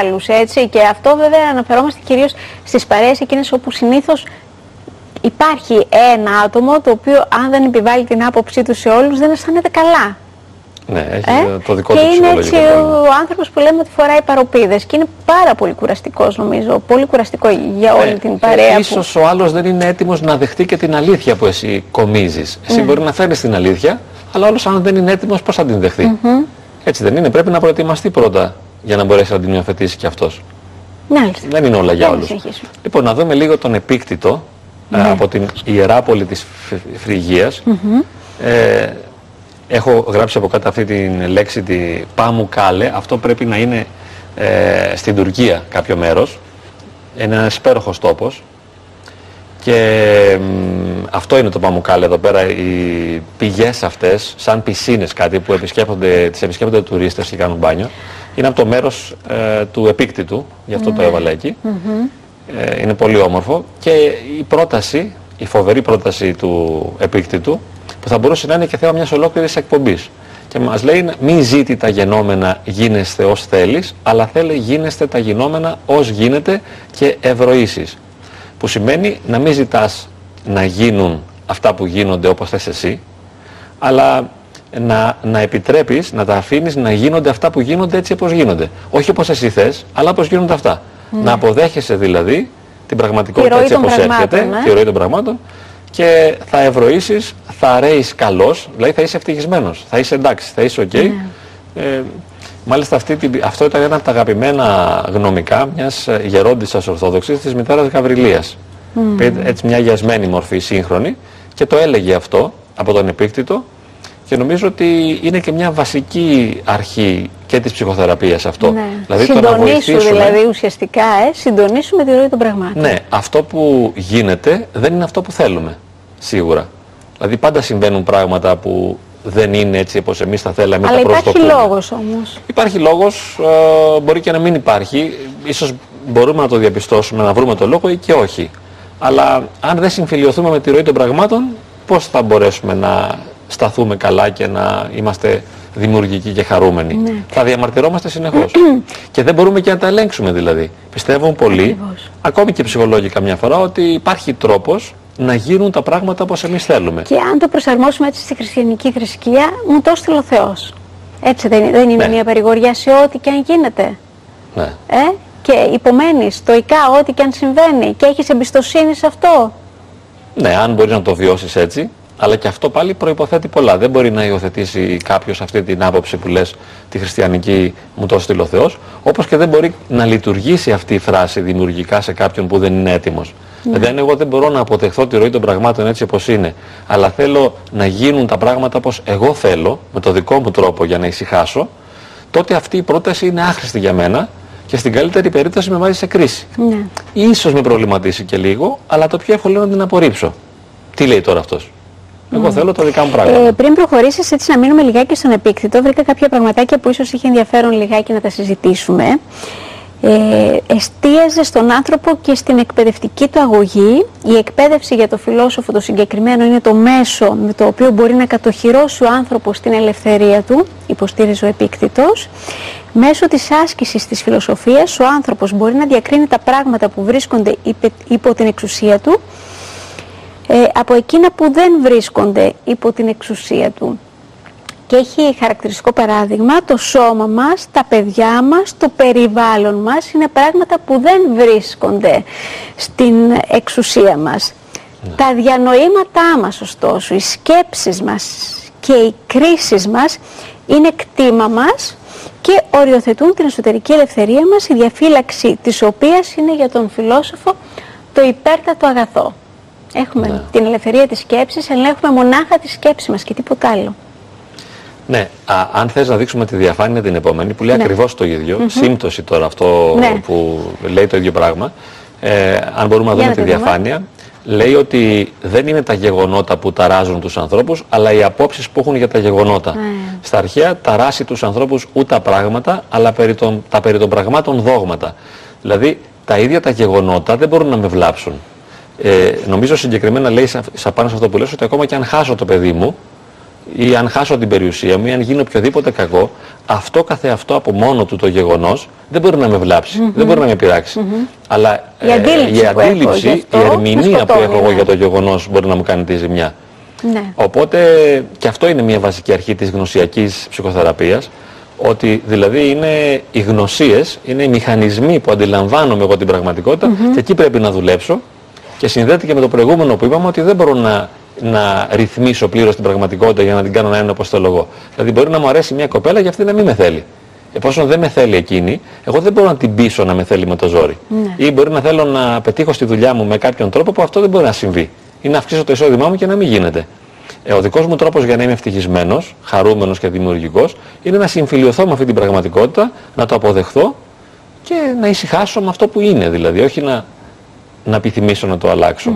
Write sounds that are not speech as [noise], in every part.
άλλους. Και αυτό βέβαια αναφερόμαστε κυρίως στις παρέες εκείνες όπου συνήθως υπάρχει ένα άτομο το οποίο αν δεν επιβάλλει την άποψή του σε όλους δεν αισθάνεται καλά. Ναι, έχει ε; το δικό και του είναι έτσι ο άνθρωπος που λέμε ότι φοράει παροπίδες και είναι πάρα πολύ κουραστικός νομίζω, πολύ κουραστικό για όλη ε, την παρέα. Ε, ίσως ο άλλος δεν είναι έτοιμος να δεχτεί και την αλήθεια που εσύ κομίζεις. Εσύ ναι. μπορεί να φέρεις την αλήθεια, αλλά όλος αν δεν είναι έτοιμος πώς θα την δεχτεί; Έτσι δεν είναι, πρέπει να προετοιμαστεί πρώτα για να μπορέσει να την υιοθετήσει και αυτός. Ναι, δεν είναι όλα για όλους. Λοιπόν, να δούμε λίγο τον επίκτητο ναι. από την Ιεράπολη της Φρυγίας. ε, έχω γράψει από κάτω αυτή την λέξη τη Πάμου Κάλε. Αυτό πρέπει να είναι ε, στην Τουρκία κάποιο μέρος. Είναι ένας υπέροχος τόπος. Και αυτό είναι το Παμουκάλε εδώ πέρα, οι πηγές αυτές, σαν πισίνες κάτι που επισκέπτονται, τις επισκέπτονται τουρίστες και κάνουν μπάνιο. Είναι από το μέρος ε, του επίκτητου, γι' αυτό το ναι. έβαλα εκεί. Ε, είναι πολύ όμορφο και η πρόταση, η φοβερή πρόταση του επίκτητου που θα μπορούσε να είναι και θέμα μιας ολόκληρης εκπομπής και μας λέει μη ζήτη τα γενόμενα γίνεστε ως θέλεις αλλά θέλει γίνεστε τα γινόμενα ως γίνεται και ευρωήσεις που σημαίνει να μην ζητάς να γίνουν αυτά που γίνονται όπως θες εσύ αλλά να, να επιτρέπεις, να τα αφήνεις να γίνονται αυτά που γίνονται έτσι όπως γίνονται. Όχι όπως εσύ θες, αλλά όπως γίνονται αυτά. Ναι. Να αποδέχεσαι δηλαδή την πραγματικότητα έτσι όπως έρχεται, ναι. τη ροή των πραγμάτων και θα ευροήσεις, θα ρέεις καλώς, δηλαδή θα είσαι ευτυχισμένος, θα είσαι εντάξει, θα είσαι OK. Okay. Ναι. Ε, μάλιστα αυτή, αυτό ήταν ένα από τα αγαπημένα γνωμικά μιας γερόντισσας Ορθόδοξης της μητέρας Γαβριλίας. Mm. Έτσι μια γιασμένη μορφή σύγχρονη και το έλεγε αυτό από τον επίκτητο και νομίζω ότι είναι και μια βασική αρχή και της ψυχοθεραπείας αυτό. Ναι. Δηλαδή, Συντονίσου το να δηλαδή ουσιαστικά, ε, συντονίσουμε τη ροή των πραγμάτων. Ναι, αυτό που γίνεται δεν είναι αυτό που θέλουμε, σίγουρα. Δηλαδή πάντα συμβαίνουν πράγματα που δεν είναι έτσι όπως εμείς θα θέλαμε Αλλά τα υπάρχει λόγος όμως. Υπάρχει λόγος, ε, μπορεί και να μην υπάρχει. Ίσως μπορούμε να το διαπιστώσουμε, να βρούμε το λόγο ή και όχι. Αλλά αν δεν συμφιλειωθούμε με τη ροή των πραγμάτων, πώς θα μπορέσουμε να σταθούμε καλά και να είμαστε δημιουργικοί και χαρούμενοι; Ναι. Θα διαμαρτυρόμαστε συνεχώς. [clears throat] και δεν μπορούμε και να τα ελέγξουμε δηλαδή. Πιστεύουν πολλοί, ακόμη και ψυχολόγοι καμιά φορά, ότι υπάρχει τρόπος να γίνουν τα πράγματα όπως εμείς θέλουμε. Και αν το προσαρμόσουμε έτσι στη χριστιανική θρησκεία, μου το έστειλε ο Θεός. Έτσι δεν, δεν είναι ναι. μια παρηγοριά σε ό,τι και αν γίνεται. Ναι. Ε; Και υπομένεις στοικά ό,τι και αν συμβαίνει και έχεις εμπιστοσύνη σε αυτό. Ναι, αν μπορείς να το βιώσεις έτσι, αλλά και αυτό πάλι προϋποθέτει πολλά. Δεν μπορεί να υιοθετήσει κάποιος αυτή την άποψη που λες τη χριστιανική μου το στείλει ο Θεός, όπως και δεν μπορεί να λειτουργήσει αυτή η φράση δημιουργικά σε κάποιον που δεν είναι έτοιμος. Ναι. Δηλαδή, εγώ δεν μπορώ να αποτεχθώ τη ροή των πραγμάτων έτσι όπως είναι, αλλά θέλω να γίνουν τα πράγματα όπως εγώ θέλω, με το δικό μου τρόπο για να ησυχάσω, τότε αυτή η πρόταση είναι άχρηστη για μένα και στην καλύτερη περίπτωση με βάζεις σε κρίση. Ναι. Ίσως με προβληματίσει και λίγο, αλλά το πιο εύκολο είναι να την απορρίψω. Τι λέει τώρα αυτός; Εγώ θέλω τα δικά μου πράγματα. Ε, πριν προχωρήσεις, έτσι να μείνουμε λιγάκι στον επίκτητο, βρήκα κάποια πραγματάκια που ίσως είχε ενδιαφέρον λιγάκι να τα συζητήσουμε. Ε, εστίαζε στον άνθρωπο και στην εκπαιδευτική του αγωγή. Η εκπαίδευση για το φιλόσοφο το συγκεκριμένο είναι το μέσο με το οποίο μπορεί να κατοχυρώσει ο άνθρωπος την ελευθερία του, υποστήριζε ο επίκτητος. Μέσω της άσκησης της φιλοσοφίας ο άνθρωπος μπορεί να διακρίνει τα πράγματα που βρίσκονται υπό την εξουσία του ε, από εκείνα που δεν βρίσκονται υπό την εξουσία του. Και έχει χαρακτηριστικό παράδειγμα το σώμα μας, τα παιδιά μας, το περιβάλλον μας είναι πράγματα που δεν βρίσκονται στην εξουσία μας. Ναι. Τα διανοήματά μας ωστόσο, οι σκέψεις μας και οι κρίσεις μας είναι κτήμα μας και οριοθετούν την εσωτερική ελευθερία μας, η διαφύλαξη της οποίας είναι για τον φιλόσοφο το υπέρτατο αγαθό. Έχουμε ναι. την ελευθερία της σκέψης, ελέγχουμε μονάχα τη σκέψη μας και τίποτα άλλο. Ναι, α, αν θες να δείξουμε τη διαφάνεια την επόμενη, που λέει ναι. ακριβώς το ίδιο, σύμπτωση τώρα αυτό ναι. που λέει το ίδιο πράγμα, ε, αν μπορούμε να δούμε τη διαφάνεια, λέει ότι δεν είναι τα γεγονότα που ταράζουν τους ανθρώπους, αλλά οι απόψεις που έχουν για τα γεγονότα. Ναι. Στα αρχαία ταράσει τους ανθρώπους ούτε τα πράγματα, αλλά περί των, τα περί των πραγμάτων δόγματα. Δηλαδή, τα ίδια τα γεγονότα δεν μπορούν να με βλάψουν. Ε, νομίζω συγκεκριμένα λέει σαν πάνω σε αυτό που λες ότι ακόμα και αν χάσω το παιδί μου, ή αν χάσω την περιουσία μου ή αν γίνει οποιοδήποτε κακό, αυτό καθεαυτό από μόνο του το γεγονός δεν μπορεί να με βλάψει, δεν μπορεί να με πειράξει. Αλλά η αντίληψη, η, αντίληψη, η ερμηνεία που έχω εγώ για το γεγονός μπορεί να μου κάνει τη ζημιά. Ναι. Οπότε και αυτό είναι μια βασική αρχή της γνωσιακής ψυχοθεραπείας ότι δηλαδή είναι οι γνωσίες, είναι οι μηχανισμοί που αντιλαμβάνομαι εγώ την πραγματικότητα και εκεί πρέπει να δουλέψω και συνδέεται και με το προηγούμενο που είπαμε ότι δεν μπορώ να, να ρυθμίσω πλήρως την πραγματικότητα για να την κάνω να είναι όπως θέλω εγώ. Δηλαδή μπορεί να μου αρέσει μια κοπέλα και αυτή να μην με θέλει. Εφόσον δεν με θέλει εκείνη, εγώ δεν μπορώ να την πείσω να με θέλει με το ζόρι. Ναι. Ή μπορεί να θέλω να πετύχω στη δουλειά μου με κάποιον τρόπο που αυτό δεν μπορεί να συμβεί ή να αυξήσω το εισόδημά μου και να μην γίνεται. Ε, ο δικός μου τρόπος για να είμαι ευτυχισμένος, χαρούμενος και δημιουργικός είναι να συμφιλειωθώ με αυτή την πραγματικότητα, να το αποδεχθώ και να ησυχάσω με αυτό που είναι δηλαδή, όχι να, να επιθυμήσω να το αλλάξω.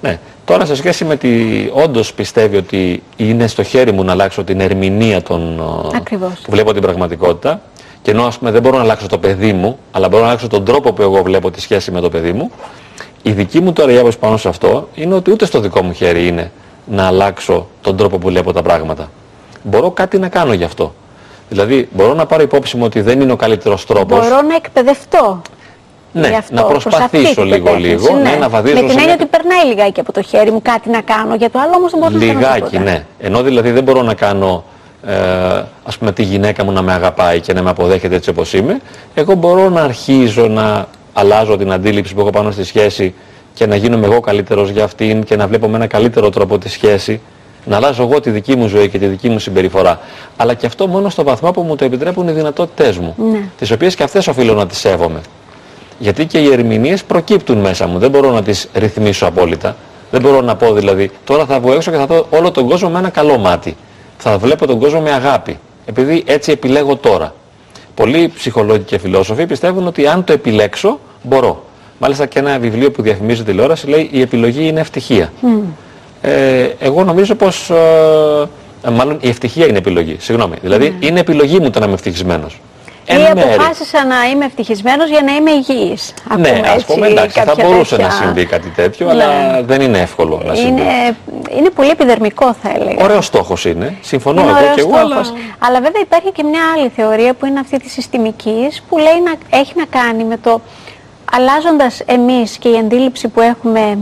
Ναι. Τώρα σε σχέση με τη όντως πιστεύει ότι είναι στο χέρι μου να αλλάξω την ερμηνεία των, που βλέπω την πραγματικότητα και ενώ ας πούμε δεν μπορώ να αλλάξω το παιδί μου, αλλά μπορώ να αλλάξω τον τρόπο που εγώ βλέπω τη σχέση με το παιδί μου, η δική μου τώρα η άποψη πάνω σε αυτό είναι ότι ούτε στο δικό μου χέρι είναι να αλλάξω τον τρόπο που βλέπω τα πράγματα. Μπορώ κάτι να κάνω γι' αυτό. Δηλαδή, μπορώ να πάρω υπόψη μου ότι δεν είναι ο καλύτερος τρόπος. Μπορώ να εκπαιδευτώ. Ναι, αυτό, να προσπαθήσω λίγο-λίγο, ναι. ναι, να βαδίζω. Με την έννοια ότι περνάει λιγάκι από το χέρι μου κάτι να κάνω, για το άλλο όμως δεν μπορώ λιγάκι, να κάνω. Λιγάκι, ναι. Ενώ δηλαδή δεν μπορώ να κάνω ε, ας πούμε τη γυναίκα μου να με αγαπάει και να με αποδέχεται έτσι όπως είμαι, εγώ μπορώ να αρχίζω να αλλάζω την αντίληψη που έχω πάνω στη σχέση και να γίνομαι εγώ καλύτερος για αυτήν και να βλέπω με ένα καλύτερο τρόπο τη σχέση, να αλλάζω εγώ τη δική μου ζωή και τη δική μου συμπεριφορά. Αλλά και αυτό μόνο στο βαθμό που μου το επιτρέπουν οι δυνατότητές μου, ναι. τις οποίες και αυτές οφείλω να τις σέβομαι. Γιατί και οι ερμηνείες προκύπτουν μέσα μου, δεν μπορώ να τις ρυθμίσω απόλυτα. Δεν μπορώ να πω δηλαδή, τώρα θα βγω έξω και θα δω όλο τον κόσμο με ένα καλό μάτι. Θα βλέπω τον κόσμο με αγάπη, επειδή έτσι επιλέγω τώρα. Πολλοί ψυχολόγοι και φιλόσοφοι πιστεύουν ότι αν το επιλέξω, μπορώ. Μάλιστα και ένα βιβλίο που διαφημίζει τηλεόραση λέει «Η επιλογή είναι ευτυχία». Ε, εγώ νομίζω πως, ε, μάλλον η ευτυχία είναι επιλογή, συγγνώμη. Δηλαδή είναι επιλογή μου το να είμαι ευτυχισμένος. Ή αποφάσισα να είμαι ευτυχισμένος για να είμαι υγιής. Ναι, ας πούμε εντάξει, θα μπορούσε να συμβεί κάτι τέτοιο, αλλά ναι. δεν είναι εύκολο να συμβεί. Είναι, είναι πολύ επιδερμικό θα έλεγα. Ωραίος στόχος είναι, συμφωνώ είναι εγώ και εγώ. Αλλά... αλλά βέβαια υπάρχει και μια άλλη θεωρία που είναι αυτή της συστημικής, που λέει να, έχει να κάνει με το αλλάζοντας εμείς και η αντίληψη που έχουμε